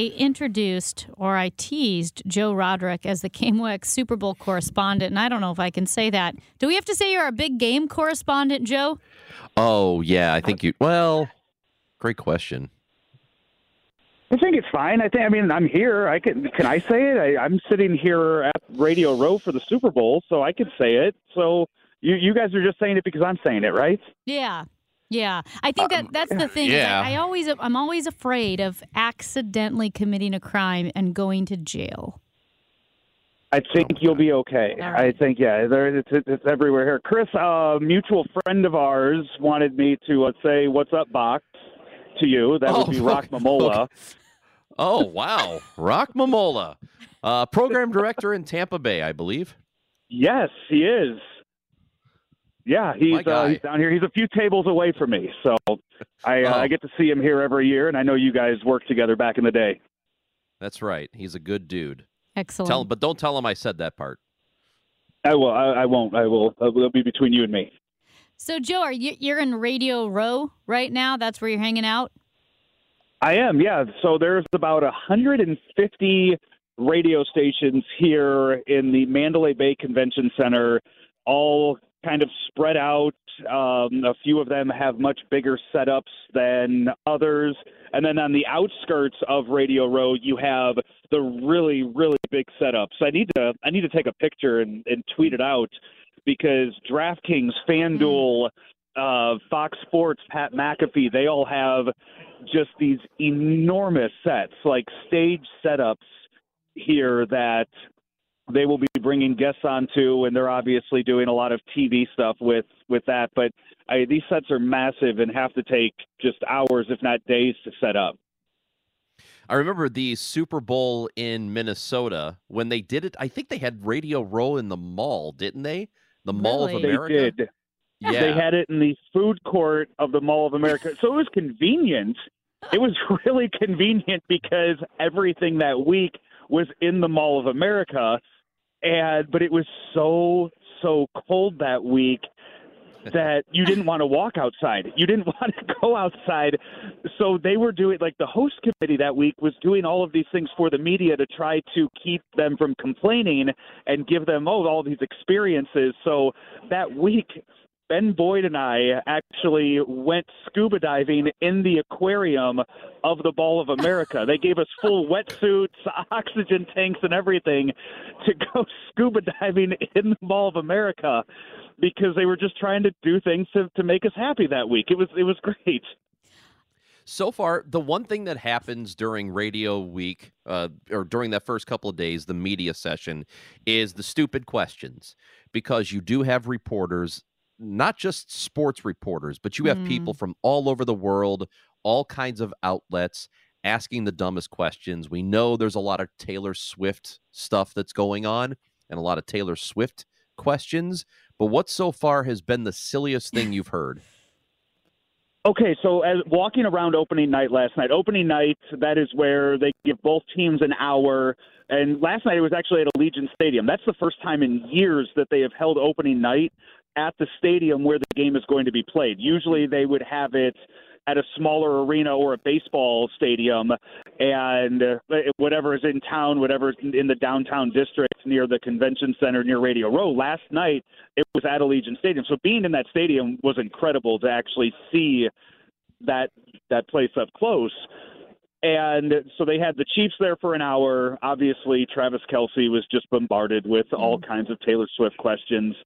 I introduced or I teased Joe Roderick as the KMOX Super Bowl correspondent, and I don't know if I can say that. Do we have to say you're a big game correspondent, Joe? Oh yeah, I think you. Well, great question. I think it's fine. I think. I mean, I'm here. I can. Can I say it? I, I'm sitting here at Radio Row for the Super Bowl, so I can say it. So you, you guys are just saying it because I'm saying it, right? Yeah. Yeah, I think that that's the thing. yeah. I, I always I'm always afraid of accidentally committing a crime and going to jail. I think you'll be okay. All right. I think yeah, there it's, it's everywhere here. Chris, a mutual friend of ours, wanted me to uh, say "What's up, box" to you. That would Oh, be Rock Mamola. Oh wow, Rock Mamola, uh, program director in Tampa Bay, I believe. Yes, he is. Yeah, he's uh, he's down here. He's a few tables away from me, so I uh, Oh. I get to see him here every year, and I know you guys worked together back in the day. That's right. He's a good dude. Excellent. Tell him, but don't tell him I said that part. I will. I, I won't. I will. uh, It'll be between you and me. so, Joe, are you you're in Radio Row right now? That's where you're hanging out. I am, yeah. So there's about 150 radio stations here in the Mandalay Bay Convention Center, all kind of spread out. Um, a few of them have much bigger setups than others. And then on the outskirts of Radio Row, you have the really, really big setups. I need to, I need to take a picture and, and tweet it out because DraftKings, FanDuel, uh, Fox Sports, Pat McAfee, they all have just these enormous sets, like stage setups here that they will be bringing guests on too, and they're obviously doing a lot of TV stuff with with that. But I, these sets are massive and have to take just hours, if not days, to set up. I remember the Super Bowl in Minnesota when they did it. I think they had Radio Row in the mall, didn't they? The Mall of Really? They America. did. Yeah. They had it in the food court of the Mall of America, so it was convenient. It was really convenient because everything that week was in the Mall of America, and but it was so so cold that week that you didn't want to walk outside. You didn't want to go outside. So they were doing like the host committee that week was doing all of these things for the media to try to keep them from complaining and give them oh all these experiences. So that week Ben Boyd and I actually went scuba diving in the aquarium of the Mall of America. They gave us full wetsuits, oxygen tanks, and everything to go scuba diving in the Mall of America because they were just trying to do things to, to make us happy that week. It was it was great. So far, the one thing that happens during Radio Week, uh, or during that first couple of days, the media session, is the stupid questions, because you do have reporters, not just sports reporters, but you have Mm. people from all over the world, all kinds of outlets asking the dumbest questions. We know there's a lot of Taylor Swift stuff that's going on, and a lot of Taylor Swift questions. But what so far has been the silliest thing you've heard? Okay, so as walking around opening night last night, opening night that is where they give both teams an hour. And last night it was actually at Allegiant Stadium. That's the first time in years that they have held opening night at the stadium where the game is going to be played. Usually they would have it at a smaller arena or a baseball stadium, and uh, whatever is in town, whatever is in the downtown district near the convention center near Radio Row. Last night it was at Allegiant Stadium, so being in that stadium was incredible to actually see that that place up close. And so they had the Chiefs there for an hour. Obviously, Travis Kelce was just bombarded with all kinds of Taylor Swift questions.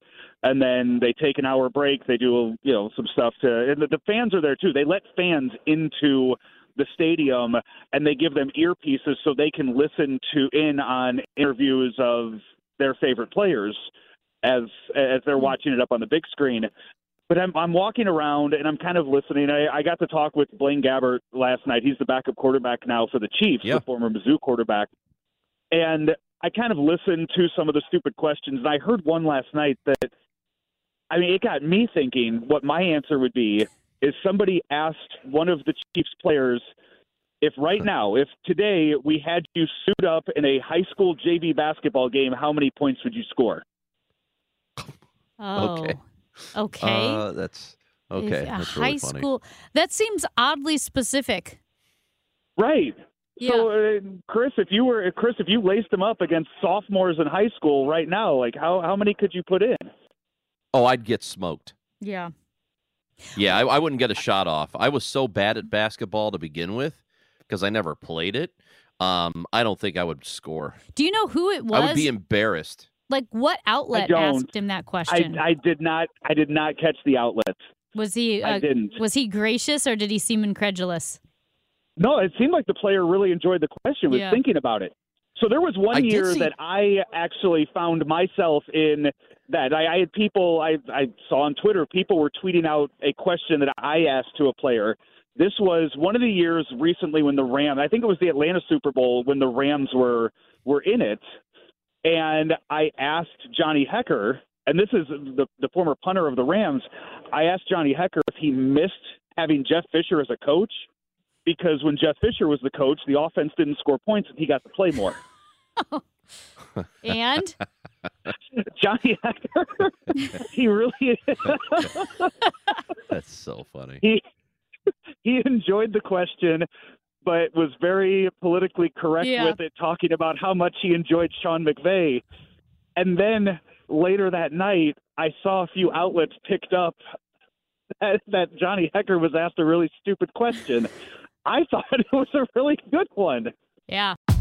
And then they take an hour break. They do, you know, some stuff to, and the, the fans are there too. They let fans into the stadium and they give them earpieces so they can listen to in on interviews of their favorite players as as they're mm-hmm. watching it up on the big screen. but I'm I'm walking around and I'm kind of listening. I, I got to talk with Blaine Gabbert last night. He's the backup quarterback now for the Chiefs, Yeah. the former Mizzou quarterback. And I kind of listened to some of the stupid questions, and I heard one last night that I mean, it got me thinking what my answer would be is somebody asked one of the Chiefs players if right now, if today we had you suit up in a high school JV basketball game, how many points would you score? Oh. Okay. Okay. Uh, that's okay. a That's high really funny. school. That seems oddly specific. Right. Yeah. So, uh, Chris, if you were Chris, if you laced them up against sophomores in high school right now, like how how many could you put in? Oh, I'd get smoked. yeah. Yeah, I, I wouldn't get a shot off. I was so bad at basketball to begin with because I never played it. Um, I don't think I would score. Do you know who it was? I would be embarrassed. like what outlet asked him that question? I did not I did not catch the outlet. was he I uh, didn't. was he gracious or did he seem incredulous? No, it seemed like the player really enjoyed the question, was Yeah. thinking about it. So there was one I year see- that I actually found myself in that. I, I had people I, I saw on Twitter, people were tweeting out a question that I asked to a player. This was one of the years recently when the Rams, I think it was the Atlanta Super Bowl when the Rams were were in it, and I asked Johnny Hekker, and this is the the former punter of the Rams. I asked Johnny Hekker if he missed having Jeff Fisher as a coach because when Jeff Fisher was the coach, the offense didn't score points and he got to play more. And Johnny Hekker, he really That's so funny. he he enjoyed the question, but was very politically correct Yeah. with it, talking about how much he enjoyed Sean McVay. And then later that night, I saw a few outlets picked up that, that Johnny Hekker was asked a really stupid question. I thought it was a really good one. yeah.